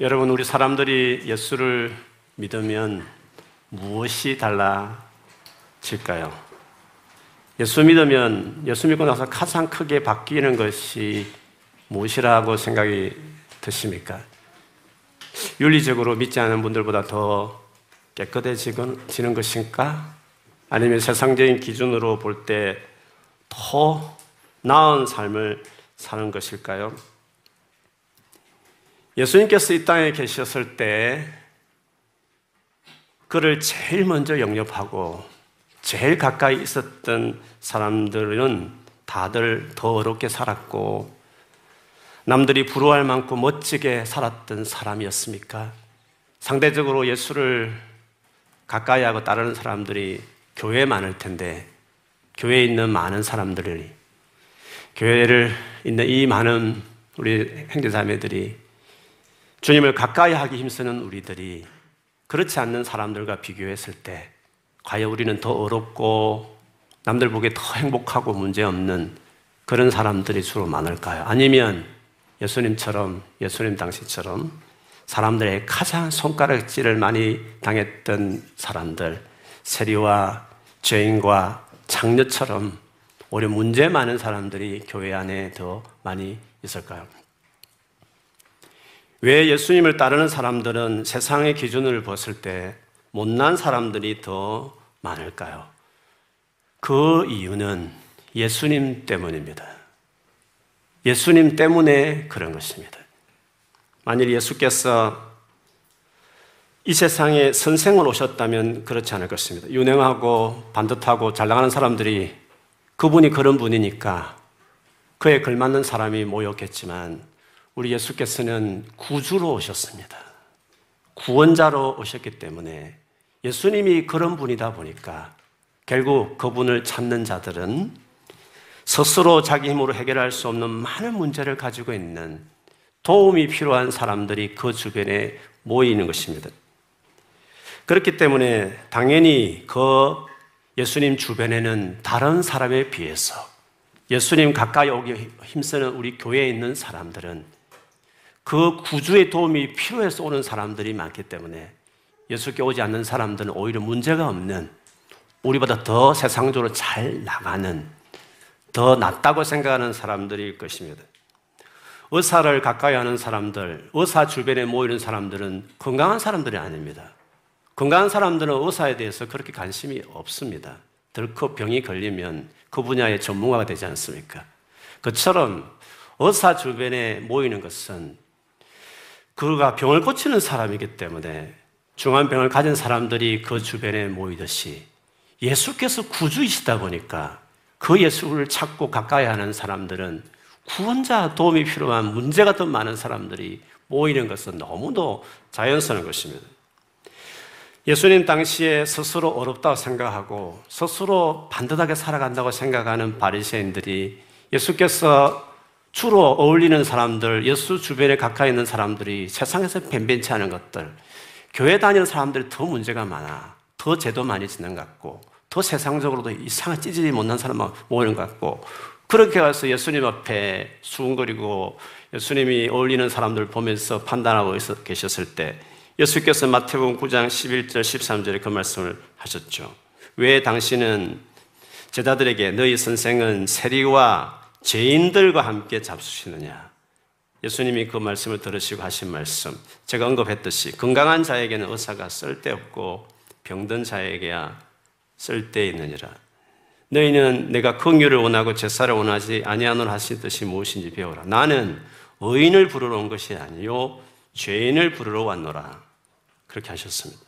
여러분, 우리 사람들이 예수를 믿으면 무엇이 달라질까요? 예수 믿으면, 예수 믿고 나서 가장 크게 바뀌는 것이 무엇이라고 생각이 드십니까? 윤리적으로 믿지 않은 분들보다 더 깨끗해지는 것인가? 아니면 세상적인 기준으로 볼 때 더 나은 삶을 사는 것일까요? 예수님께서 이 땅에 계셨을 때 그를 제일 먼저 영접하고 제일 가까이 있었던 사람들은 다들 더 어렵게 살았고 남들이 부러워할 만큼 멋지게 살았던 사람이었습니까? 상대적으로 예수를 가까이 하고 따르는 사람들이 교회에 많을 텐데 교회에 있는 많은 사람들이 교회를 있는 이 많은 우리 형제자매들이 주님을 가까이 하기 힘쓰는 우리들이 그렇지 않는 사람들과 비교했을 때 과연 우리는 더 어렵고 남들 보기에 더 행복하고 문제없는 그런 사람들이 주로 많을까요? 아니면 예수님처럼 예수님 당시처럼 사람들의 가장 손가락질을 많이 당했던 사람들 세리와 죄인과 장녀처럼 오히려 문제 많은 사람들이 교회 안에 더 많이 있을까요? 왜 예수님을 따르는 사람들은 세상의 기준을 봤을 때 못난 사람들이 더 많을까요? 그 이유는 예수님 때문입니다. 예수님 때문에 그런 것입니다. 만일 예수께서 이 세상에 선생을 오셨다면 그렇지 않을 것입니다. 유능하고 반듯하고 잘 나가는 사람들이 그분이 그런 분이니까 그에 걸맞는 사람이 모였겠지만 우리 예수께서는 구주로 오셨습니다. 구원자로 오셨기 때문에 예수님이 그런 분이다 보니까 결국 그분을 찾는 자들은 스스로 자기 힘으로 해결할 수 없는 많은 문제를 가지고 있는 도움이 필요한 사람들이 그 주변에 모이는 것입니다. 그렇기 때문에 당연히 그 예수님 주변에는 다른 사람에 비해서 예수님 가까이 오기 힘쓰는 우리 교회에 있는 사람들은 그 구주의 도움이 필요해서 오는 사람들이 많기 때문에 예수께 오지 않는 사람들은 오히려 문제가 없는 우리보다 더 세상적으로 잘 나가는 더 낫다고 생각하는 사람들일 것입니다. 의사를 가까이 하는 사람들, 의사 주변에 모이는 사람들은 건강한 사람들이 아닙니다. 건강한 사람들은 의사에 대해서 그렇게 관심이 없습니다. 덜컥 병이 걸리면 그 분야의 전문가가 되지 않습니까? 그처럼 의사 주변에 모이는 것은 그가 병을 고치는 사람이기 때문에 중한 병을 가진 사람들이 그 주변에 모이듯이 예수께서 구주이시다 보니까 그 예수를 찾고 가까이 하는 사람들은 구원자 도움이 필요한 문제가 더 많은 사람들이 모이는 것은 너무도 자연스러운 것입니다. 예수님 당시에 스스로 어렵다고 생각하고 스스로 반듯하게 살아간다고 생각하는 바리새인들이 예수께서 주로 어울리는 사람들, 예수 주변에 가까이 있는 사람들이 세상에서 변변치 않은 것들, 교회 다니는 사람들이 더 문제가 많아. 더 죄도 많이 짓는 것 같고, 더 세상적으로도 이상한 찌질이 못난 사람만 모이는 것 같고, 그렇게 가서 예수님 앞에 수근거리고 예수님이 어울리는 사람들 보면서 판단하고 계셨을 때 예수께서 마태복음 9장 11절 13절에 그 말씀을 하셨죠. 왜 당신은 제자들에게 너희 선생은 세리와 죄인들과 함께 잡수시느냐? 예수님이 그 말씀을 들으시고 하신 말씀, 제가 언급했듯이 건강한 자에게는 의사가 쓸데없고 병든 자에게야 쓸데있느니라. 너희는 내가 긍휼을 원하고 제사를 원하지 아니하노라 하시듯이 무엇인지 배우라. 나는 의인을 부르러 온 것이 아니요 죄인을 부르러 왔노라. 그렇게 하셨습니다.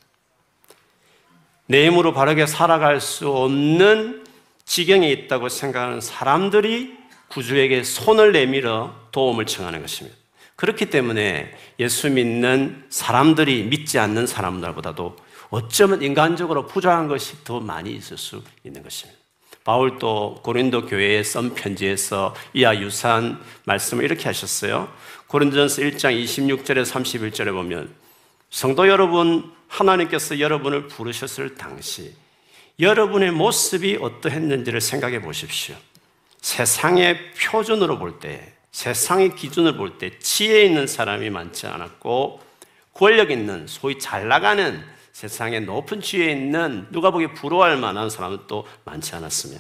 내 힘으로 바르게 살아갈 수 없는 지경에 있다고 생각하는 사람들이 구주에게 손을 내밀어 도움을 청하는 것입니다. 그렇기 때문에 예수 믿는 사람들이 믿지 않는 사람들보다도 어쩌면 인간적으로 부족한 것이 더 많이 있을 수 있는 것입니다. 바울도 고린도 교회에 쓴 편지에서 이와 유사한 말씀을 이렇게 하셨어요. 고린전서 1장 26절에 31절에 보면 성도 여러분 하나님께서 여러분을 부르셨을 당시 여러분의 모습이 어떠했는지를 생각해 보십시오. 세상의 표준으로 볼 때, 세상의 기준을 볼 때 지혜 있는 사람이 많지 않았고 권력 있는 소위 잘 나가는 세상에 높은 지위에 있는 누가 보기 부러워할 만한 사람은 또 많지 않았습니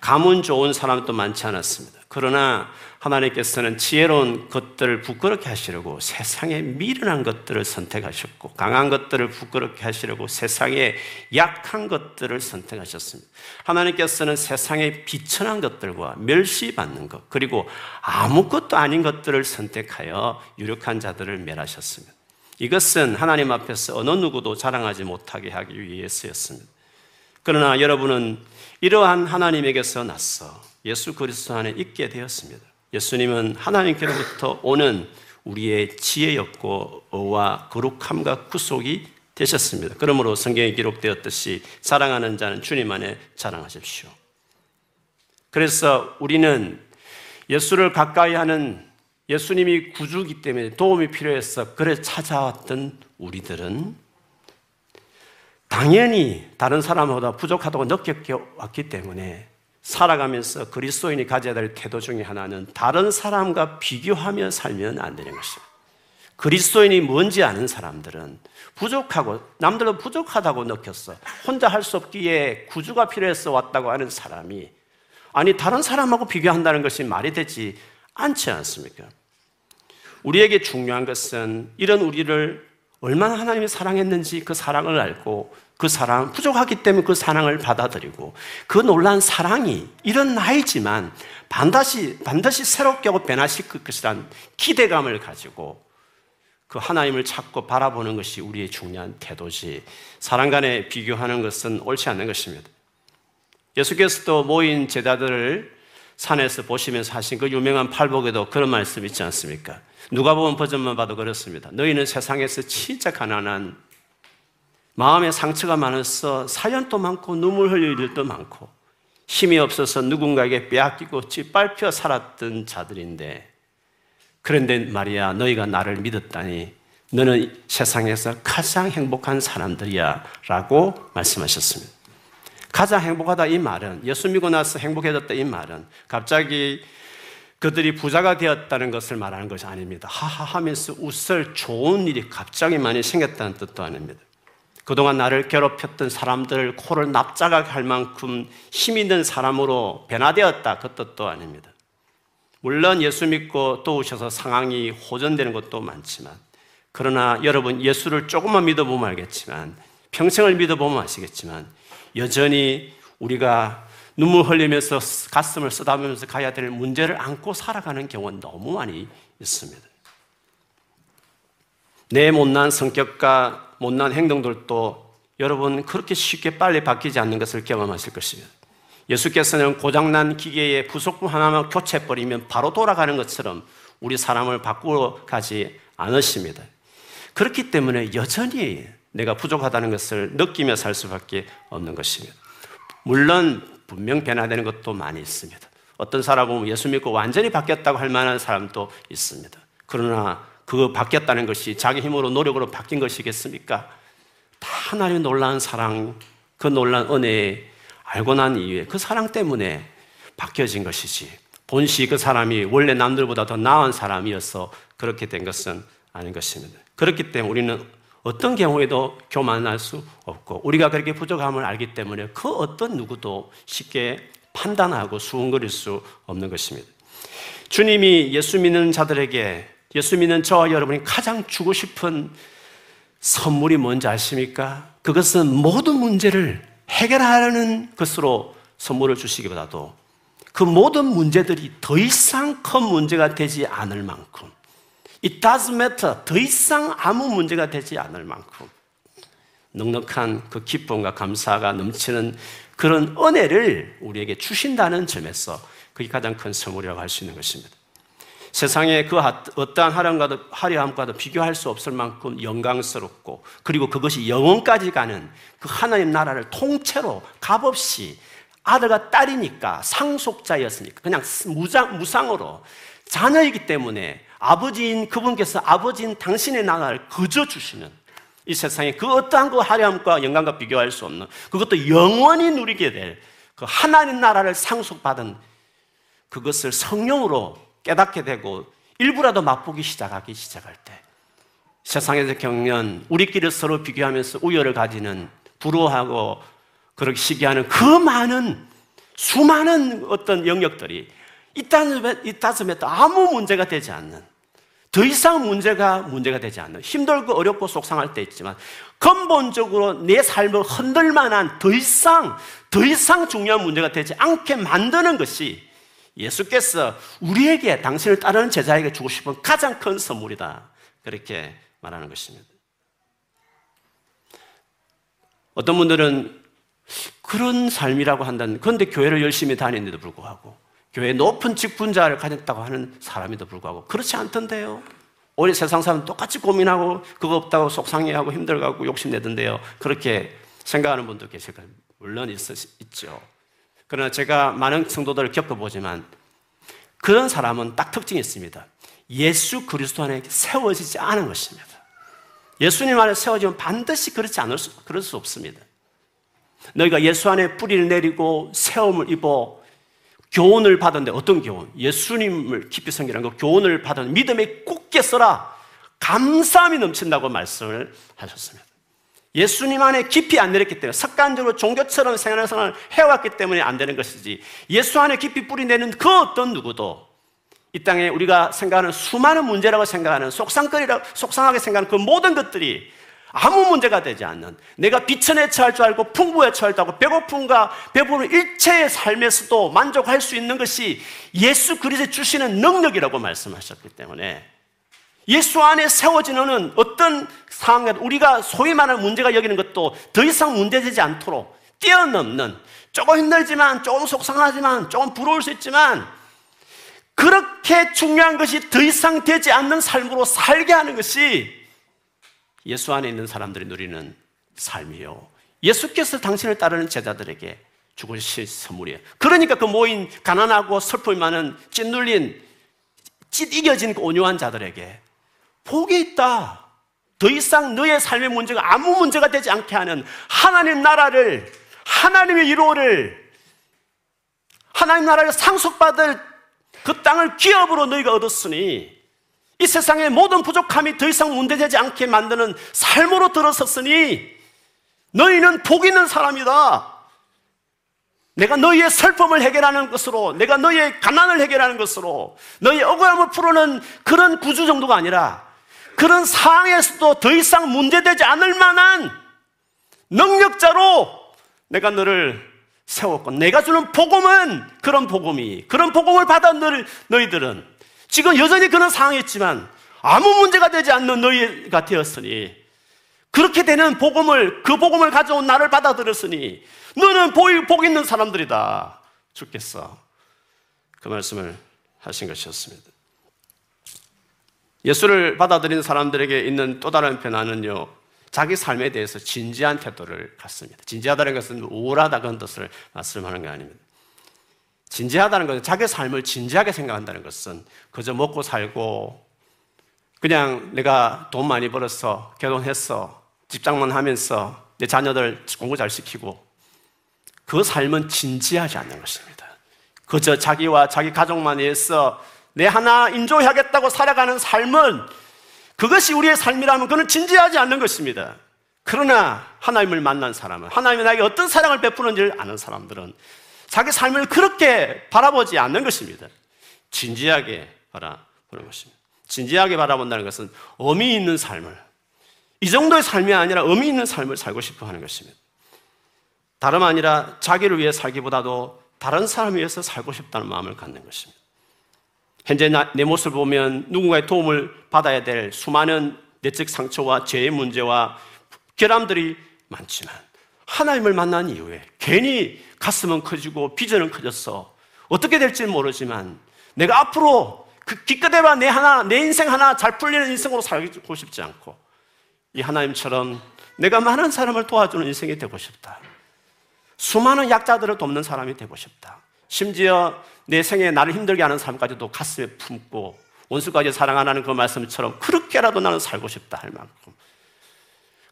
다. 가문 좋은 사람도 많지 않았습니다. 그러나 하나님께서는 지혜로운 것들을 부끄럽게 하시려고 세상에 미련한 것들을 선택하셨고 강한 것들을 부끄럽게 하시려고 세상에 약한 것들을 선택하셨습니다. 하나님께서는 세상에 비천한 것들과 멸시받는 것 그리고 아무것도 아닌 것들을 선택하여 유력한 자들을 멸하셨습니다. 이것은 하나님 앞에서 어느 누구도 자랑하지 못하게 하기 위해서였습니다. 그러나 여러분은 이러한 하나님에게서 났어 예수 그리스도 안에 있게 되었습니다. 예수님은 하나님께로부터 오는 우리의 지혜였고 의와 거룩함과 구속이 되셨습니다. 그러므로 성경에 기록되었듯이 사랑하는 자는 주님 안에 자랑하십시오. 그래서 우리는 예수를 가까이 하는 예수님이 구주기 때문에 도움이 필요해서 그래 찾아왔던 우리들은 당연히 다른 사람보다 부족하다고 느꼈기 왔기 때문에 살아가면서 그리스도인이 가져야 될 태도 중에 하나는 다른 사람과 비교하며 살면 안 되는 것입니다. 그리스도인이 뭔지 아는 사람들은 부족하고 남들도 부족하다고 느꼈어. 혼자 할 수 없기에 구주가 필요해서 왔다고 하는 사람이 아니 다른 사람하고 비교한다는 것이 말이 되지 않지 않습니까? 우리에게 중요한 것은 이런 우리를 얼마나 하나님이 사랑했는지 그 사랑을 알고 그 사랑, 부족하기 때문에 그 사랑을 받아들이고 그 놀란 사랑이 이런 나이지만 반드시, 반드시 새롭게 하고 변화시킬 것이란 기대감을 가지고 그 하나님을 찾고 바라보는 것이 우리의 중요한 태도지 사람 간에 비교하는 것은 옳지 않는 것입니다. 예수께서도 모인 제자들을 산에서 보시면서 하신 그 유명한 팔복에도 그런 말씀 있지 않습니까? 누가 보면 버전만 봐도 그렇습니다. 너희는 세상에서 진짜 가난한 마음에 상처가 많아서 사연도 많고 눈물 흘릴 일도 많고 힘이 없어서 누군가에게 빼앗기고 짓밟혀 살았던 자들인데 그런데 말이야 너희가 나를 믿었다니 너는 세상에서 가장 행복한 사람들이야 라고 말씀하셨습니다. 가장 행복하다 이 말은 예수 믿고 나서 행복해졌다 이 말은 갑자기 그들이 부자가 되었다는 것을 말하는 것이 아닙니다. 하하 하면서 웃을 좋은 일이 갑자기 많이 생겼다는 뜻도 아닙니다. 그동안 나를 괴롭혔던 사람들 코를 납작하게 할 만큼 힘 있는 사람으로 변화되었다. 그 뜻도 아닙니다. 물론 예수 믿고 또 오셔서 상황이 호전되는 것도 많지만, 그러나 여러분 예수를 조금만 믿어보면 알겠지만, 평생을 믿어보면 아시겠지만, 여전히 우리가 눈물 흘리면서 가슴을 쓰다보면서 가야 될 문제를 안고 살아가는 경우는 너무 많이 있습니다. 내 못난 성격과 못난 행동들도 여러분 그렇게 쉽게 빨리 바뀌지 않는 것을 경험하실 것입니다. 예수께서는 고장난 기계의 부속품 하나만 교체해버리면 바로 돌아가는 것처럼 우리 사람을 바꾸어 가지 않으십니다. 그렇기 때문에 여전히 내가 부족하다는 것을 느끼며 살 수밖에 없는 것입니다. 물론 분명 변화되는 것도 많이 있습니다. 어떤 사람은 예수 믿고 완전히 바뀌었다고 할 만한 사람도 있습니다. 그러나 그 바뀌었다는 것이 자기 힘으로 노력으로 바뀐 것이겠습니까? 다 하나님의 놀라운 사랑, 그 놀라운 은혜에 알고 난 이후에 그 사랑 때문에 바뀌어진 것이지. 본시 그 사람이 원래 남들보다 더 나은 사람이어서 그렇게 된 것은 아닌 것입니다. 그렇기 때문에 우리는 어떤 경우에도 교만할 수 없고 우리가 그렇게 부족함을 알기 때문에 그 어떤 누구도 쉽게 판단하고 수군거릴 수 없는 것입니다. 주님이 예수 믿는 자들에게 예수 믿는 저와 여러분이 가장 주고 싶은 선물이 뭔지 아십니까? 그것은 모든 문제를 해결하는 것으로 선물을 주시기보다도 그 모든 문제들이 더 이상 큰 문제가 되지 않을 만큼 It doesn't matter. 더 이상 아무 문제가 되지 않을 만큼 넉넉한 그 기쁨과 감사가 넘치는 그런 은혜를 우리에게 주신다는 점에서 그게 가장 큰 선물이라고 할 수 있는 것입니다. 세상의 그 어떠한 화려함과도, 화려함과도 비교할 수 없을 만큼 영광스럽고 그리고 그것이 영원까지 가는 그 하나님 나라를 통째로 값없이 아들과 딸이니까 상속자였으니까 그냥 무상, 무상으로 자녀이기 때문에 아버지인 그분께서 아버지인 당신의 나라를 거저 주시는 이 세상에 그 어떠한 그 화려함과 영광과 비교할 수 없는 그것도 영원히 누리게 될 그 하나님 나라를 상속받은 그것을 성령으로 깨닫게 되고 일부라도 맛보기 시작하기 시작할 때 세상에서 겪는 우리끼리 서로 비교하면서 우열을 가지는 부러워하고 그렇게 시기하는 그 많은 수많은 어떤 영역들이 이따스에 아무 문제가 되지 않는 더 이상 문제가 문제가 되지 않는 힘들고 어렵고 속상할 때 있지만 근본적으로 내 삶을 흔들 만한 더 이상 더 이상 중요한 문제가 되지 않게 만드는 것이 예수께서 우리에게 당신을 따르는 제자에게 주고 싶은 가장 큰 선물이다. 그렇게 말하는 것입니다. 어떤 분들은 그런 삶이라고 한다는, 그런데 교회를 열심히 다니는데도 불구하고, 교회 높은 직분자를 가졌다고 하는 사람에도 불구하고, 그렇지 않던데요. 오히려 세상 사람 똑같이 고민하고, 그거 없다고 속상해하고 힘들어하고 욕심내던데요. 그렇게 생각하는 분도 계실 거예요. 물론 있, 있죠. 그러나 제가 많은 성도들을 겪어보지만, 그런 사람은 딱 특징이 있습니다. 예수 그리스도 안에 세워지지 않은 것입니다. 예수님 안에 세워지면 반드시 그렇지 않을 수, 그럴 수 없습니다. 너희가 예수 안에 뿌리를 내리고 세움을 입어 교훈을 받았는데 어떤 교훈? 예수님을 깊이 섬기는 거 교훈을 받은 믿음에 굳게 서라 감사함이 넘친다고 말씀을 하셨습니다. 예수님 안에 깊이 안 내렸기 때문에 습관적으로 종교처럼 생활을 해왔기 때문에 안 되는 것이지 예수 안에 깊이 뿌리 내는 그 어떤 누구도 이 땅에 우리가 생각하는 수많은 문제라고 생각하는 속상거리라고 속상하게 생각하는 그 모든 것들이 아무 문제가 되지 않는 내가 비천에 처할 줄 알고 풍부에 알고 배고픔과 배부른 일체의 삶에서도 만족할 수 있는 것이 예수 그리스도 주시는 능력이라고 말씀하셨기 때문에 예수 안에 세워지는 어떤 상황에 우리가 소위 말하는 문제가 여기는 것도 더 이상 문제되지 않도록 뛰어넘는 조금 힘들지만 조금 속상하지만 조금 부러울 수 있지만 그렇게 중요한 것이 더 이상 되지 않는 삶으로 살게 하는 것이 예수 안에 있는 사람들이 누리는 삶이요. 예수께서 당신을 따르는 제자들에게 주실 선물이에요. 그러니까 그 모인 가난하고 슬픔이 많은 찐눌린 찢 이겨진 그 온유한 자들에게 복이 있다. 더 이상 너의 삶의 문제가 아무 문제가 되지 않게 하는 하나님 나라를 하나님의 이로를 하나님 나라를 상속받을 그 땅을 기업으로 너희가 얻었으니 이 세상의 모든 부족함이 더 이상 문제되지 않게 만드는 삶으로 들어섰으니 너희는 복 있는 사람이다. 내가 너희의 슬픔을 해결하는 것으로, 내가 너희의 가난을 해결하는 것으로, 너희의 억울함을 풀어는 그런 구주 정도가 아니라 그런 상황에서도 더 이상 문제되지 않을 만한 능력자로 내가 너를 세웠고 내가 주는 복음은 그런 복음이 그런 복음을 받아 너희들은 지금 여전히 그런 상황이 있지만 아무 문제가 되지 않는 너희가 되었으니 그렇게 되는 복음을 그 복음을 가져온 나를 받아들였으니 너는 복 있는 사람들이다 주께서 그 말씀을 하신 것이었습니다. 예수를 받아들인 사람들에게 있는 또 다른 변화는요. 자기 삶에 대해서 진지한 태도를 갖습니다. 진지하다는 것은 우울하다 그런 뜻을 말씀하는 게 아닙니다. 진지하다는 것은 자기 삶을 진지하게 생각한다는 것은 그저 먹고 살고 그냥 내가 돈 많이 벌었어, 결혼했어, 직장만 하면서 내 자녀들 공부 잘 시키고 그 삶은 진지하지 않는 것입니다. 그저 자기와 자기 가족만 위해서 내 하나 인조하겠다고 살아가는 삶은 그것이 우리의 삶이라면 그는 진지하지 않는 것입니다. 그러나 하나님을 만난 사람은 하나님이 나에게 어떤 사랑을 베푸는지를 아는 사람들은 자기 삶을 그렇게 바라보지 않는 것입니다. 진지하게 바라보는 것입니다. 진지하게 바라본다는 것은 의미 있는 삶을 이 정도의 삶이 아니라 의미 있는 삶을 살고 싶어 하는 것입니다. 다름 아니라 자기를 위해 살기보다도 다른 사람을 위해서 살고 싶다는 마음을 갖는 것입니다. 현재 내 모습을 보면 누군가의 도움을 받아야 될 수많은 내적 상처와 죄의 문제와 결함들이 많지만 하나님을 만난 이후에 괜히 가슴은 커지고 비전은 커졌어. 어떻게 될지 모르지만 내가 앞으로 그 기껏해봐 내 하나, 내 인생 하나 잘 풀리는 인생으로 살고 싶지 않고 이 하나님처럼 내가 많은 사람을 도와주는 인생이 되고 싶다. 수많은 약자들을 돕는 사람이 되고 싶다. 심지어 내 생에 나를 힘들게 하는 삶까지도 가슴에 품고 원수까지 사랑 하는 그 말씀처럼 그렇게라도 나는 살고 싶다 할 만큼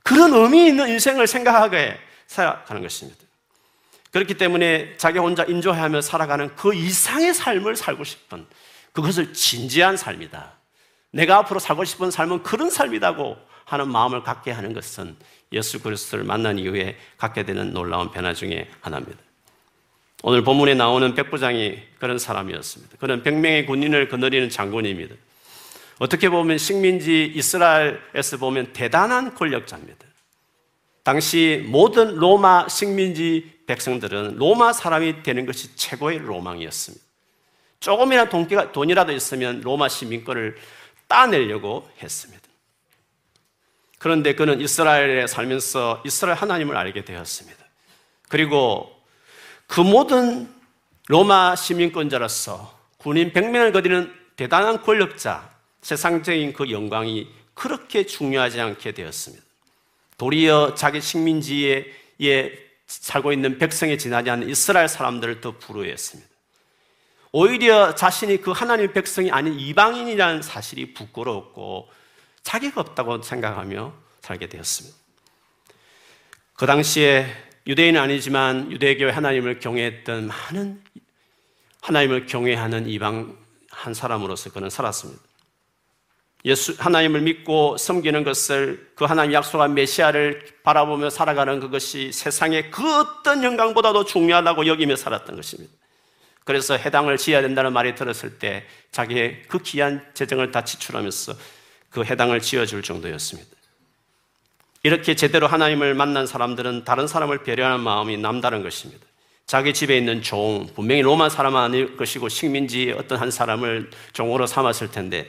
그런 의미 있는 인생을 생각하게 살아가는 것입니다. 그렇기 때문에 자기 혼자 인조하며 살아가는 그 이상의 삶을 살고 싶은 그것을 진지한 삶이다. 내가 앞으로 살고 싶은 삶은 그런 삶이라고 하는 마음을 갖게 하는 것은 예수 그리스도를 만난 이후에 갖게 되는 놀라운 변화 중에 하나입니다. 오늘 본문에 나오는 백부장이 그런 사람이었습니다. 그는 100명의 군인을 거느리는 장군입니다. 어떻게 보면 식민지 이스라엘에서 보면 대단한 권력자입니다. 당시 모든 로마 식민지 백성들은 로마 사람이 되는 것이 최고의 로망이었습니다. 조금이나 돈이라도 있으면 로마 시민권을 따내려고 했습니다. 그런데 그는 이스라엘에 살면서 이스라엘 하나님을 알게 되었습니다. 그리고 그 모든 로마 시민권자로서 군인 100명을 거리는 대단한 권력자, 세상적인 그 영광이 그렇게 중요하지 않게 되었습니다. 도리어 자기 식민지에 살고 있는 백성에 지나지 않는 이스라엘 사람들을 더 부러워했습니다. 오히려 자신이 그 하나님 백성이 아닌 이방인이라는 사실이 부끄러웠고 자기가 없다고 생각하며 살게 되었습니다. 그 당시에 유대인은 아니지만 유대교회 하나님을 경외했던 많은 하나님을 경외하는 이방 한 사람으로서 그는 살았습니다. 예수 하나님을 믿고 섬기는 것을 그 하나님 약속한 메시아를 바라보며 살아가는 그것이 세상의 그 어떤 영광보다도 중요하다고 여기며 살았던 것입니다. 그래서 해당을 지어야 된다는 말이 들었을 때 자기의 그 귀한 재정을 다 지출하면서 그 해당을 지어줄 정도였습니다. 이렇게 제대로 하나님을 만난 사람들은 다른 사람을 배려하는 마음이 남다른 것입니다. 자기 집에 있는 종, 분명히 로마 사람 아닐 것이고 식민지 어떤 한 사람을 종으로 삼았을 텐데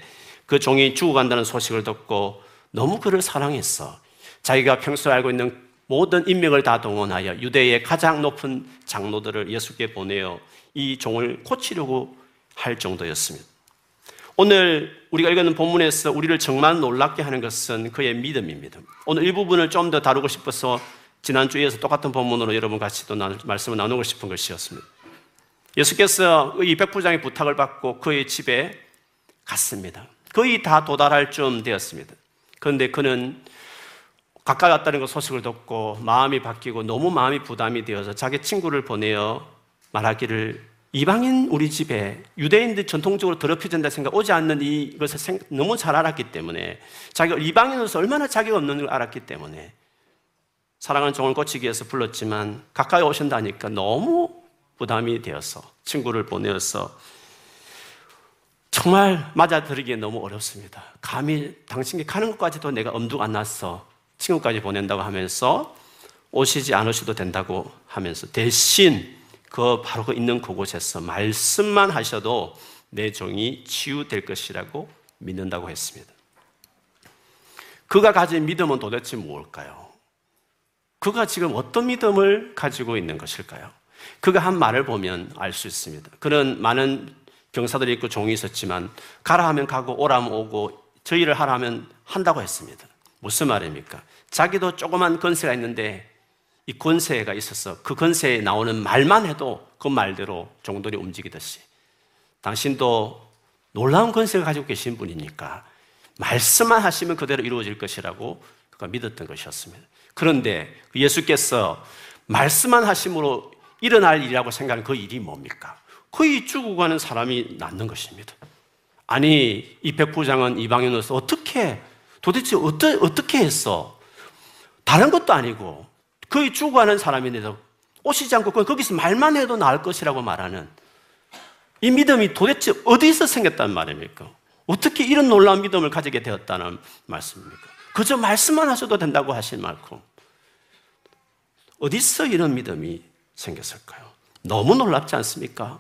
그 종이 죽어간다는 소식을 듣고 너무 그를 사랑했어. 자기가 평소에 알고 있는 모든 인맥을 다 동원하여 유대의 가장 높은 장로들을 예수께 보내어 이 종을 고치려고 할 정도였습니다. 오늘 우리가 읽는 본문에서 우리를 정말 놀랍게 하는 것은 그의 믿음입니다. 오늘 이 부분을 좀 더 다루고 싶어서 지난주에서 똑같은 본문으로 여러분 같이 또 말씀을 나누고 싶은 것이었습니다. 예수께서 이 백부장의 부탁을 받고 그의 집에 갔습니다. 거의 다 도달할 쯤 되었습니다. 그런데 그는 가까이 왔다는 그 소식을 듣고 마음이 바뀌고 너무 마음이 부담이 되어서 자기 친구를 보내어 말하기를 이방인 우리 집에 유대인들 전통적으로 더럽혀진다 생각 오지 않는 이것을 너무 잘 알았기 때문에 자기가 이방인으로서 얼마나 자기가 없는 걸 알았기 때문에 사랑하는 종을 고치기 위해서 불렀지만 가까이 오신다니까 너무 부담이 되어서 친구를 보내어서 정말 맞아들이기 너무 어렵습니다. 감히 당신이 가는 것까지도 내가 엄두가 안 났어. 친구까지 보낸다고 하면서 오시지 않으셔도 된다고 하면서 대신 그 바로 그 있는 그곳에서 말씀만 하셔도 내 종이 치유될 것이라고 믿는다고 했습니다. 그가 가진 믿음은 도대체 무엇일까요? 그가 지금 어떤 믿음을 가지고 있는 것일까요? 그가 한 말을 보면 알 수 있습니다. 그는 많은 병사들이 있고 종이 있었지만 가라 하면 가고 오라 하면 오고 저희를 하라 하면 한다고 했습니다. 무슨 말입니까? 자기도 조그만 건세가 있는데 이 권세가 있어서 그 권세에 나오는 말만 해도 그 말대로 종들이 움직이듯이 당신도 놀라운 권세를 가지고 계신 분이니까 말씀만 하시면 그대로 이루어질 것이라고 그가 믿었던 것이었습니다. 그런데 예수께서 말씀만 하심으로 일어날 일이라고 생각하는 그 일이 뭡니까? 거의 죽어 가는 사람이 낫는 것입니다. 아니, 이 백부장은 이방인으로서 어떻게, 도대체 어떠, 어떻게 했어? 다른 것도 아니고 거의 죽어가는 사람인데도 오시지 않고 거기서 말만 해도 나을 것이라고 말하는 이 믿음이 도대체 어디서 생겼단 말입니까? 어떻게 이런 놀라운 믿음을 가지게 되었다는 말씀입니까? 그저 말씀만 하셔도 된다고 하신 만큼 어디서 이런 믿음이 생겼을까요? 너무 놀랍지 않습니까?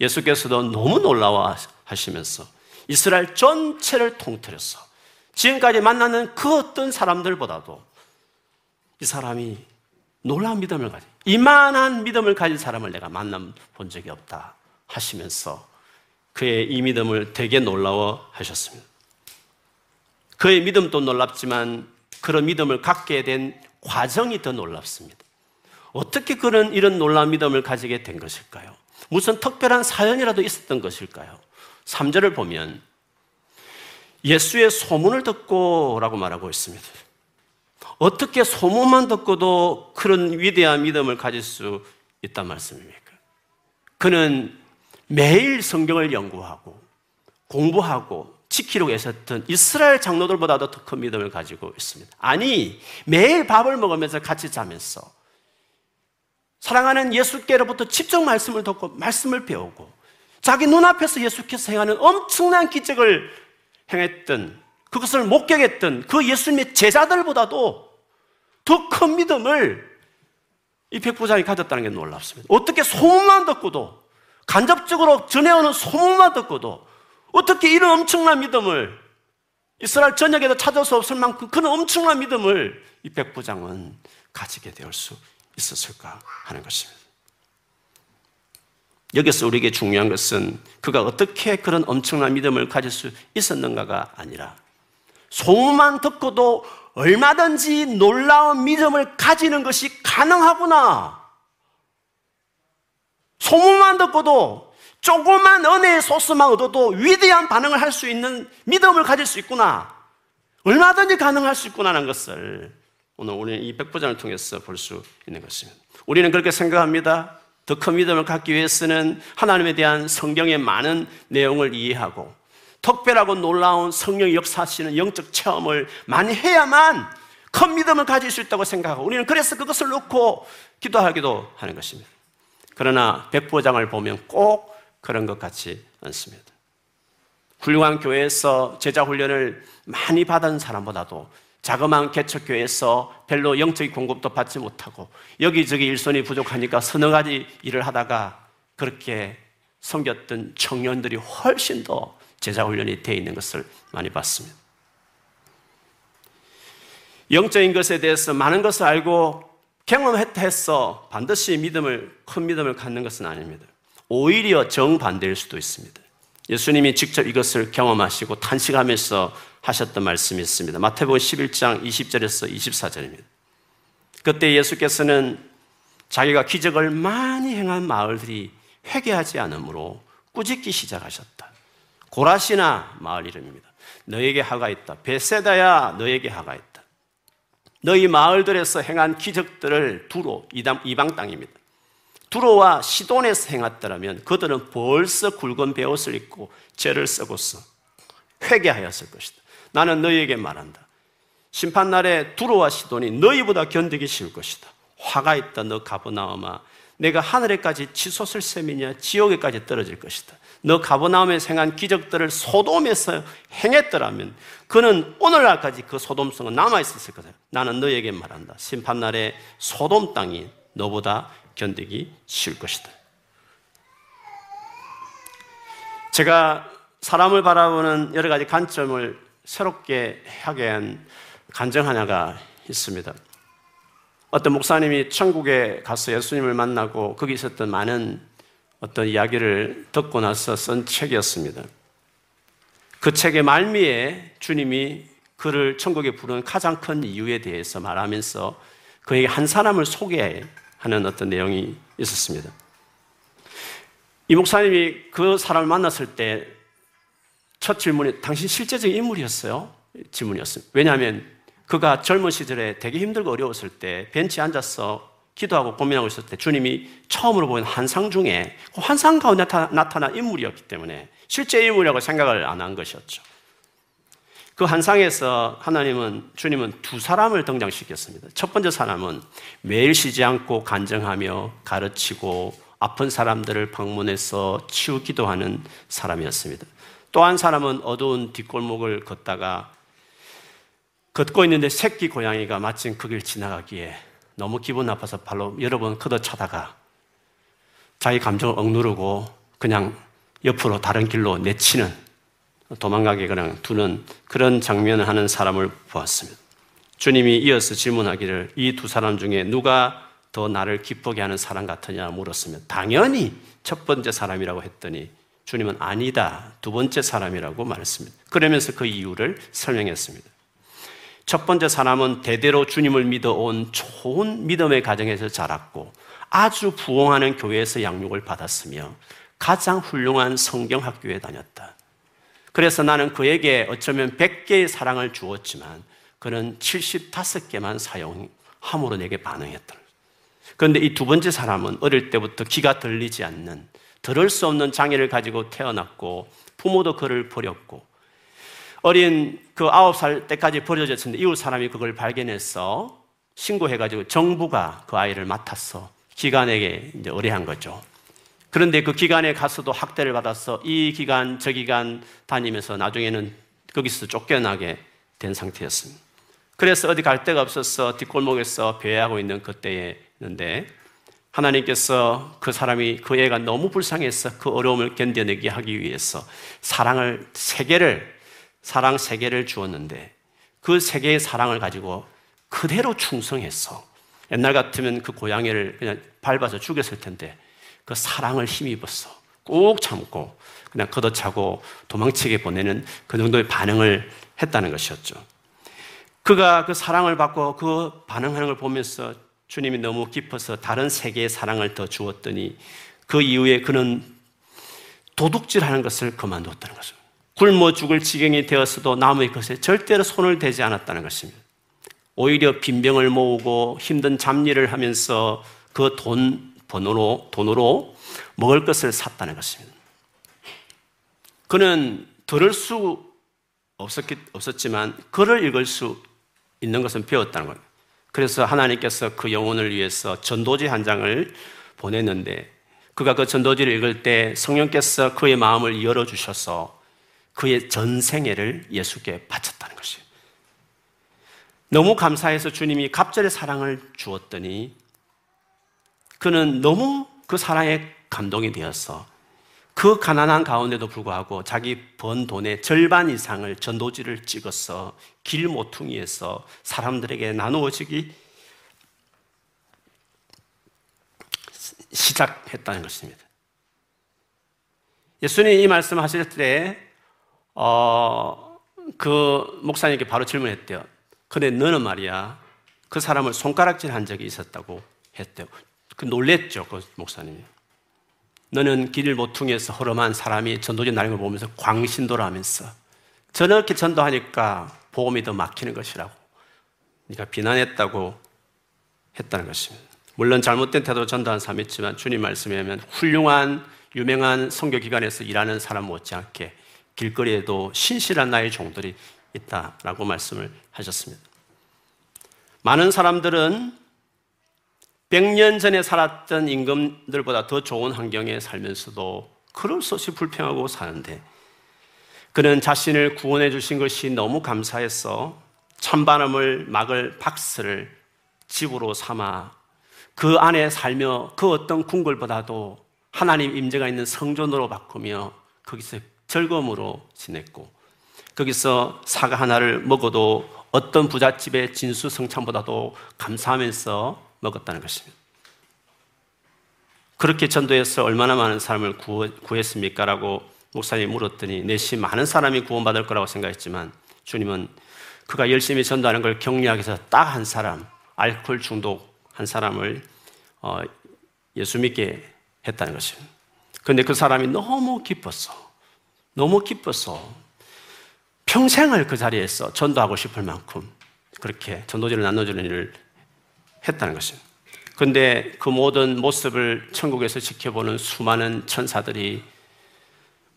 예수께서도 너무 놀라워 하시면서 이스라엘 전체를 통틀어서 지금까지 만나는 그 어떤 사람들보다도 이 사람이 놀라운 믿음을 가진, 이만한 믿음을 가진 사람을 내가 만나 본 적이 없다 하시면서 그의 이 믿음을 되게 놀라워 하셨습니다. 그의 믿음도 놀랍지만 그런 믿음을 갖게 된 과정이 더 놀랍습니다. 어떻게 그런 이런 놀라운 믿음을 가지게 된 것일까요? 무슨 특별한 사연이라도 있었던 것일까요? 3절을 보면 예수의 소문을 듣고 라고 말하고 있습니다. 어떻게 소문만 듣고도 그런 위대한 믿음을 가질 수 있단 말씀입니까? 그는 매일 성경을 연구하고 공부하고 지키려고 애썼던 이스라엘 장로들보다도 더 큰 믿음을 가지고 있습니다. 아니, 매일 밥을 먹으면서 같이 자면서 사랑하는 예수께로부터 직접 말씀을 듣고 말씀을 배우고 자기 눈앞에서 예수께서 행하는 엄청난 기적을 행했던 그것을 목격했던 그 예수님의 제자들보다도 더 큰 믿음을 이 백부장이 가졌다는 게 놀랍습니다. 어떻게 소문만 듣고도 간접적으로 전해오는 소문만 듣고도 어떻게 이런 엄청난 믿음을 이스라엘 전역에도 찾을 수 없을 만큼 그런 엄청난 믿음을 이 백부장은 가지게 될수 있었을까 하는 것입니다. 여기서 우리에게 중요한 것은 그가 어떻게 그런 엄청난 믿음을 가질 수 있었는가가 아니라 소문만 듣고도 얼마든지 놀라운 믿음을 가지는 것이 가능하구나. 소문만 듣고도 조그만 은혜의 소스만 얻어도 위대한 반응을 할 수 있는 믿음을 가질 수 있구나. 얼마든지 가능할 수 있구나라는 것을 오늘 우리는 이 백부장을 통해서 볼 수 있는 것입니다. 우리는 그렇게 생각합니다. 더 큰 믿음을 갖기 위해서는 하나님에 대한 성경의 많은 내용을 이해하고 특별하고 놀라운 성령 역사하시는 영적 체험을 많이 해야만 큰 믿음을 가질 수 있다고 생각하고 우리는 그래서 그것을 놓고 기도하기도 하는 것입니다. 그러나 백부장을 보면 꼭 그런 것 같지 않습니다. 훌륭한 교회에서 제자 훈련을 많이 받은 사람보다도 자그마한 개척교회에서 별로 영적인 공급도 받지 못하고 여기저기 일손이 부족하니까 서너 가지 일을 하다가 그렇게 섬겼던 청년들이 훨씬 더 제자 훈련이 되어 있는 것을 많이 봤습니다. 영적인 것에 대해서 많은 것을 알고 경험했어 반드시 믿음을 큰 믿음을 갖는 것은 아닙니다. 오히려 정반대일 수도 있습니다. 예수님이 직접 이것을 경험하시고 탄식하면서 하셨던 말씀이 있습니다. 마태복음 11장 20절에서 24절입니다. 그때 예수께서는 자기가 기적을 많이 행한 마을들이 회개하지 않으므로 꾸짖기 시작하셨다. 고라시나 마을 이름입니다. 너에게 하가 있다. 베세다야 너에게 하가 있다. 너희 마을들에서 행한 기적들을 두로 이방 땅입니다. 두로와 시돈에서 행했더라면 그들은 벌써 굵은 베옷을 입고 죄를 썩었어 회개하였을 것이다. 나는 너희에게 말한다. 심판날에 두로와 시돈이 너희보다 견디기 쉬울 것이다. 화가 있다 너 가버나움아 내가 하늘에까지 치솟을 셈이냐 지옥에까지 떨어질 것이다. 너 가버나움에 행한 기적들을 소돔에서 행했더라면 그는 오늘날까지 그 소돔성은 남아있었을 거다. 나는 너에게 말한다. 심판날에 소돔 땅이 너보다 견디기 쉬울 것이다. 제가 사람을 바라보는 여러 가지 관점을 새롭게 하게 한 간증 하나가 있습니다. 어떤 목사님이 천국에 가서 예수님을 만나고 거기 있었던 많은 어떤 이야기를 듣고 나서 쓴 책이었습니다. 그 책의 말미에 주님이 그를 천국에 부르는 가장 큰 이유에 대해서 말하면서 그에게 한 사람을 소개하는 어떤 내용이 있었습니다. 이 목사님이 그 사람을 만났을 때 첫 질문이 당신 실제적인 인물이었어요? 질문이었습니다. 왜냐하면 그가 젊은 시절에 되게 힘들고 어려웠을 때 벤치에 앉아서 기도하고 고민하고 있을 때 주님이 처음으로 보인 환상 중에 그 환상 가운데 나타 난 인물이었기 때문에 실제 인물이라고 생각을 안 한 것이었죠. 그 환상에서 하나님은 주님은 두 사람을 등장시켰습니다. 첫 번째 사람은 매일 쉬지 않고 간증하며 가르치고 아픈 사람들을 방문해서 치우기도 하는 사람이었습니다. 또 한 사람은 어두운 뒷골목을 걷다가 걷고 있는데 새끼 고양이가 마침 그 길 지나가기에 너무 기분 나빠서 발로 여러 번 걷어차다가 자기 감정을 억누르고 그냥 옆으로 다른 길로 내치는 도망가게 그냥 두는 그런 장면을 하는 사람을 보았습니다. 주님이 이어서 질문하기를 이 두 사람 중에 누가 더 나를 기쁘게 하는 사람 같으냐 물었으면 당연히 첫 번째 사람이라고 했더니 주님은 아니다. 두 번째 사람이라고 말했습니다. 그러면서 그 이유를 설명했습니다. 첫 번째 사람은 대대로 주님을 믿어온 좋은 믿음의 가정에서 자랐고 아주 부흥하는 교회에서 양육을 받았으며 가장 훌륭한 성경 학교에 다녔다. 그래서 나는 그에게 어쩌면 100개의 사랑을 주었지만 그는 75개만 사용함으로 내게 반응했다. 그런데 이 두 번째 사람은 어릴 때부터 귀가 들리지 않는 들을 수 없는 장애를 가지고 태어났고 부모도 그를 버렸고 어린 그 아홉 살 때까지 버려졌는데 이웃 사람이 그걸 발견해서 신고해가지고 정부가 그 아이를 맡았어. 기관에게 이제 의뢰한 거죠. 그런데 그 기관에 가서도 학대를 받아서 이 기간, 저 기간 다니면서 나중에는 거기서 쫓겨나게 된 상태였습니다. 그래서 어디 갈 데가 없어서 뒷골목에서 배회하고 있는 그때였는데 하나님께서 그 사람이 그 애가 너무 불쌍해서 그 어려움을 견뎌내게 하기 위해서 사랑을 세 개를 사랑 세 개를 주었는데 그 세 개의 사랑을 가지고 그대로 충성했어. 옛날 같으면 그 고양이를 그냥 밟아서 죽였을 텐데 그 사랑을 힘입었어. 꼭 참고 그냥 걷어차고 도망치게 보내는 그 정도의 반응을 했다는 것이었죠. 그가 그 사랑을 받고 그 반응하는 걸 보면서 주님이 너무 깊어서 다른 세계의 사랑을 더 주었더니 그 이후에 그는 도둑질 하는 것을 그만두었다는 것입니다. 굶어 죽을 지경이 되었어도 남의 것에 절대로 손을 대지 않았다는 것입니다. 오히려 빈병을 모으고 힘든 잡일을 하면서 그 돈 번호로 돈으로 먹을 것을 샀다는 것입니다. 그는 들을 수 없었기, 없었지만 글을 읽을 수 있는 것은 배웠다는 거예요. 그래서 하나님께서 그 영혼을 위해서 전도지 한 장을 보냈는데 그가 그 전도지를 읽을 때 성령께서 그의 마음을 열어주셔서 그의 전생애를 예수께 바쳤다는 것이에요. 너무 감사해서 주님이 갑절의 사랑을 주었더니 그는 너무 그 사랑에 감동이 되었어. 그 가난한 가운데도 불구하고 자기 번 돈의 절반 이상을 전도지를 찍어서 길 모퉁이에서 사람들에게 나누어지기 시작했다는 것입니다. 예수님이 이 말씀 하실 때, 어, 그 목사님께 바로 질문했대요. 근데 너는 말이야, 그 사람을 손가락질 한 적이 있었다고 했대요. 그 놀랬죠, 그 목사님이. 너는 길 모퉁이에서 허름한 사람이 전도지 나는 걸 보면서 광신도라면서 저렇게 전도하니까 보험이 더 막히는 것이라고. 그러니까 비난했다고 했다는 것입니다. 물론 잘못된 태도로 전도한 사람이 있지만 주님 말씀에 하면 훌륭한 유명한 선교기관에서 일하는 사람 못지않게 길거리에도 신실한 나의 종들이 있다라고 말씀을 하셨습니다. 많은 사람들은 100년 전에 살았던 임금들보다 더 좋은 환경에 살면서도 그럴 수 없이 불평하고 사는데 그는 자신을 구원해 주신 것이 너무 감사해서 찬바람을 막을 박스를 집으로 삼아 그 안에 살며 그 어떤 궁궐보다도 하나님 임재가 있는 성전으로 바꾸며 거기서 즐거움으로 지냈고 거기서 사과 하나를 먹어도 어떤 부잣집의 진수성찬보다도 감사하면서 먹었다는 것입니다. 그렇게 전도해서 얼마나 많은 사람을 구했습니까? 라고 목사님이 물었더니 내시 많은 사람이 구원받을 거라고 생각했지만 주님은 그가 열심히 전도하는 걸 격려하기 위해서 딱 한 사람, 알코올 중독 한 사람을 어, 예수 믿게 했다는 것입니다. 그런데 그 사람이 너무 기뻤어. 너무 기뻤어. 평생을 그 자리에서 전도하고 싶을 만큼 그렇게 전도지를 나눠주는 일을 했다는 것입니다. 그런데 그 모든 모습을 천국에서 지켜보는 수많은 천사들이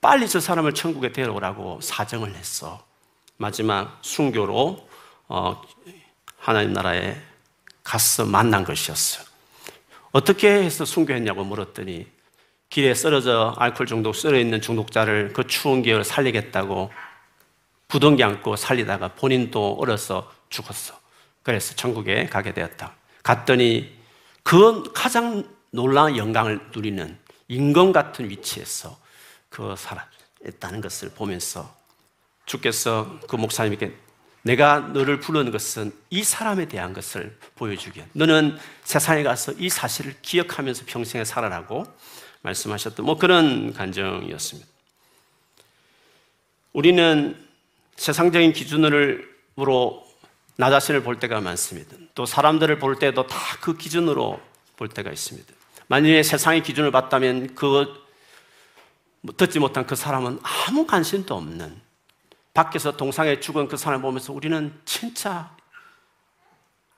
빨리 저 사람을 천국에 데려오라고 사정을 했어. 마지막 순교로 어, 하나님 나라에 가서 만난 것이었어요. 어떻게 해서 순교했냐고 물었더니 길에 쓰러져 알코올 중독 쓰러 있는 중독자를 그 추운 기회를 살리겠다고 부둥기 안고 살리다가 본인도 얼어서 죽었어. 그래서 천국에 가게 되었다. 갔더니 그 가장 놀라운 영광을 누리는 인간 같은 위치에서 그 살아있다는 것을 보면서 주께서 그 목사님에게 내가 너를 부르는 것은 이 사람에 대한 것을 보여주기 너는 세상에 가서 이 사실을 기억하면서 평생에 살아라고 말씀하셨던 뭐 그런 간정이었습니다. 우리는 세상적인 기준으로 나 자신을 볼 때가 많습니다. 또 사람들을 볼 때도 다 그 기준으로 볼 때가 있습니다. 만약에 세상의 기준을 봤다면 그 듣지 못한 그 사람은 아무 관심도 없는 밖에서 동상에 죽은 그 사람을 보면서 우리는 진짜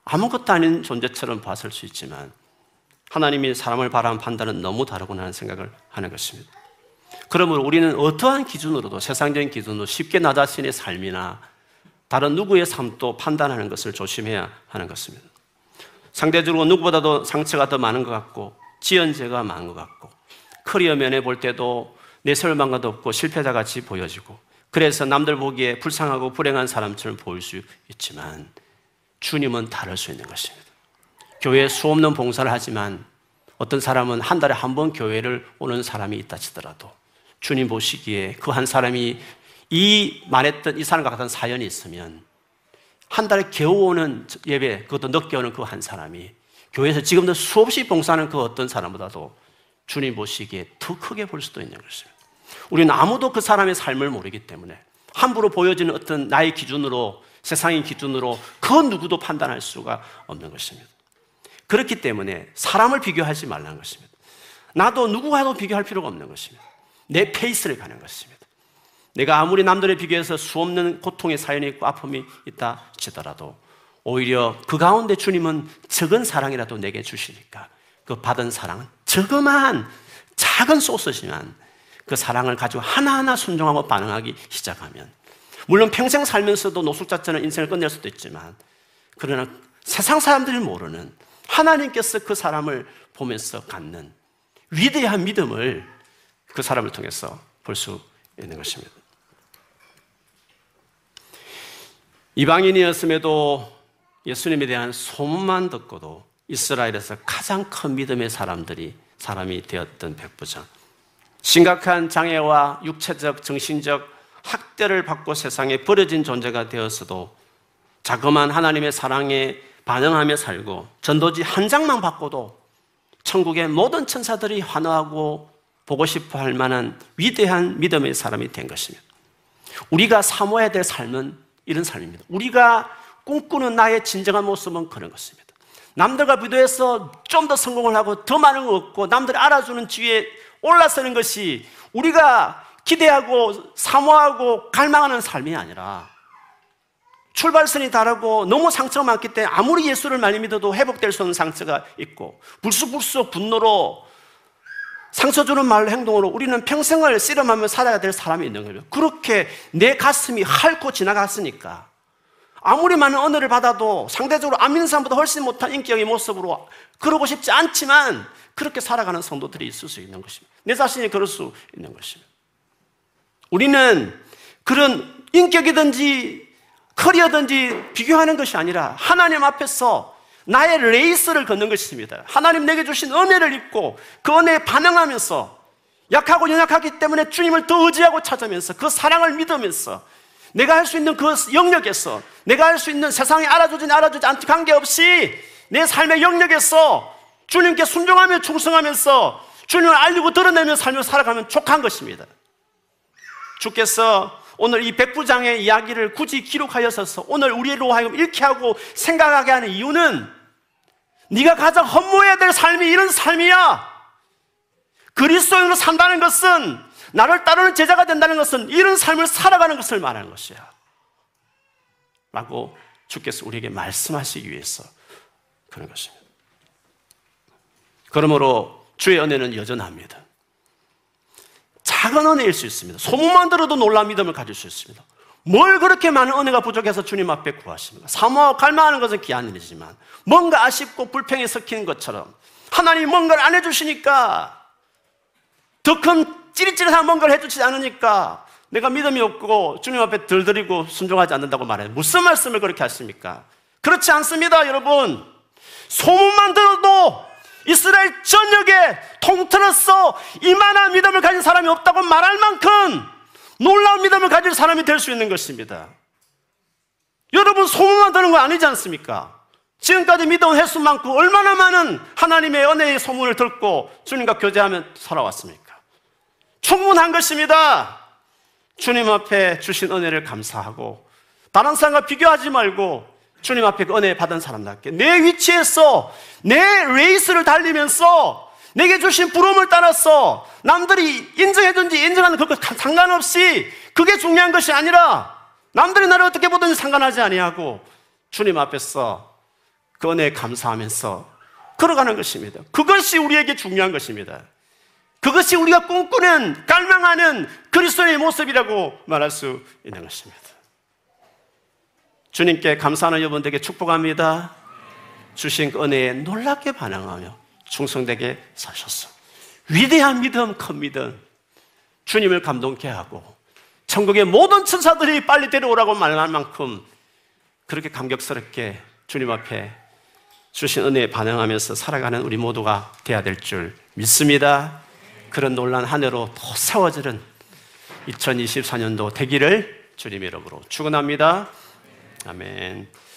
아무것도 아닌 존재처럼 봤을 수 있지만 하나님이 사람을 바라는 판단은 너무 다르구나 하는 생각을 하는 것입니다. 그러므로 우리는 어떠한 기준으로도 세상적인 기준으로 쉽게 나 자신의 삶이나 다른 누구의 삶도 판단하는 것을 조심해야 하는 것입니다. 상대적으로 누구보다도 상처가 더 많은 것 같고 지연제가 많은 것 같고 커리어 면에 볼 때도 내설망가도 없고 실패자 같이 보여지고 그래서 남들 보기에 불쌍하고 불행한 사람처럼 보일 수 있지만 주님은 다를 수 있는 것입니다. 교회에 수없는 봉사를 하지만 어떤 사람은 한 달에 한 번 교회를 오는 사람이 있다 치더라도 주님 보시기에 그 한 사람이 이 말했던 이 사람과 같은 사연이 있으면 한 달에 겨우 오는 예배, 그것도 늦게 오는 그 한 사람이 교회에서 지금도 수없이 봉사하는 그 어떤 사람보다도 주님 보시기에 더 크게 볼 수도 있는 것입니다. 우리는 아무도 그 사람의 삶을 모르기 때문에 함부로 보여지는 어떤 나의 기준으로 세상의 기준으로 그 누구도 판단할 수가 없는 것입니다. 그렇기 때문에 사람을 비교하지 말라는 것입니다. 나도 누구와도 비교할 필요가 없는 것입니다. 내 페이스를 가는 것입니다. 내가 아무리 남들에 비교해서 수없는 고통의 사연이 있고 아픔이 있다 치더라도 오히려 그 가운데 주님은 적은 사랑이라도 내게 주시니까 그 받은 사랑은 저그만 작은 소스지만 그 사랑을 가지고 하나하나 순종하고 반응하기 시작하면 물론 평생 살면서도 노숙자처럼 인생을 끝낼 수도 있지만 그러나 세상 사람들이 모르는 하나님께서 그 사람을 보면서 갖는 위대한 믿음을 그 사람을 통해서 볼 수 있는 것입니다. 이방인이었음에도 예수님에 대한 소문만 듣고도 이스라엘에서 가장 큰 믿음의 사람들이 사람이 되었던 백부장. 심각한 장애와 육체적, 정신적 학대를 받고 세상에 버려진 존재가 되었어도 자그만 하나님의 사랑에 반응하며 살고 전도지 한 장만 받고도 천국의 모든 천사들이 환호하고 보고 싶어 할 만한 위대한 믿음의 사람이 된 것입니다. 우리가 사모해야 될 삶은 이런 삶입니다. 우리가 꿈꾸는 나의 진정한 모습은 그런 것입니다. 남들과 비교해서 좀 더 성공을 하고 더 많은 거 얻고 남들이 알아주는 지위에 올라서는 것이 우리가 기대하고 사모하고 갈망하는 삶이 아니라 출발선이 다르고 너무 상처가 많기 때문에 아무리 예수를 많이 믿어도 회복될 수 없는 상처가 있고 불쑥불쑥 분노로 상처 주는 말로 행동으로 우리는 평생을 씨름하며 살아야 될 사람이 있는 거예요. 그렇게 내 가슴이 핥고 지나갔으니까 아무리 많은 언어를 받아도 상대적으로 안 믿는 사람보다 훨씬 못한 인격의 모습으로 그러고 싶지 않지만 그렇게 살아가는 성도들이 있을 수 있는 것입니다. 내 자신이 그럴 수 있는 것입니다. 우리는 그런 인격이든지 커리어든지 비교하는 것이 아니라 하나님 앞에서 나의 레이스를 걷는 것입니다. 하나님 내게 주신 은혜를 입고 그 은혜에 반응하면서 약하고 연약하기 때문에 주님을 더 의지하고 찾으면서 그 사랑을 믿으면서 내가 할 수 있는 그 영역에서 내가 할 수 있는 세상에 알아주지 알아주지 않지 관계없이 내 삶의 영역에서 주님께 순종하며 충성하면서 주님을 알리고 드러내며 삶을 살아가면 족한 것입니다. 주께서 오늘 이 백부장의 이야기를 굳이 기록하여서 오늘 우리로 하여금 읽게 하고 생각하게 하는 이유는 네가 가장 헌모해야 될 삶이 이런 삶이야. 그리스도인으로 산다는 것은 나를 따르는 제자가 된다는 것은 이런 삶을 살아가는 것을 말하는 것이야. 라고 주께서 우리에게 말씀하시기 위해서 그런 것입니다. 그러므로 주의 은혜는 여전합니다. 작은 은혜일 수 있습니다. 소문만 들어도 놀란 믿음을 가질 수 있습니다. 뭘 그렇게 많은 은혜가 부족해서 주님 앞에 구하십니까? 사모하고 갈망하는 것은 귀한 일이지만 뭔가 아쉽고 불평에 섞이는 것처럼 하나님 뭔가를 안 해주시니까 더 큰 찌릿찌릿한 뭔가를 해주지 않으니까 내가 믿음이 없고 주님 앞에 들들이고 순종하지 않는다고 말해요. 무슨 말씀을 그렇게 하십니까? 그렇지 않습니다, 여러분. 소문만 들어도 이스라엘 전역에 통틀어서 이만한 믿음을 가진 사람이 없다고 말할 만큼 놀라운 믿음을 가질 사람이 될 수 있는 것입니다. 여러분 소문만 드는 거 아니지 않습니까? 지금까지 믿음 횟수 많고 얼마나 많은 하나님의 은혜의 소문을 듣고 주님과 교제하며 살아왔습니까? 충분한 것입니다. 주님 앞에 주신 은혜를 감사하고 다른 사람과 비교하지 말고 주님 앞에 그 은혜 받은 사람답게 내 위치에서 내 레이스를 달리면서 내게 주신 부름을 따라서 남들이 인정해든지 인정하는 그것 상관없이 그게 중요한 것이 아니라 남들이 나를 어떻게 보든지 상관하지 아니하고 주님 앞에서 그 은혜에 감사하면서 걸어가는 것입니다. 그것이 우리에게 중요한 것입니다. 그것이 우리가 꿈꾸는, 갈망하는 그리스도의 모습이라고 말할 수 있는 것입니다. 주님께 감사하는 여러분들에게 축복합니다. 주신 그 은혜에 놀랍게 반응하며 충성되게 사셨어. 위대한 믿음, 큰 믿음. 주님을 감동케 하고 천국의 모든 천사들이 빨리 데려오라고 말할 만큼 그렇게 감격스럽게 주님 앞에 주신 은혜에 반응하면서 살아가는 우리 모두가 돼야 될 줄 믿습니다. 그런 놀란 한 해로 더 세워지는 2024년도 되기를 주님의 이름으로 축원합니다. 아멘.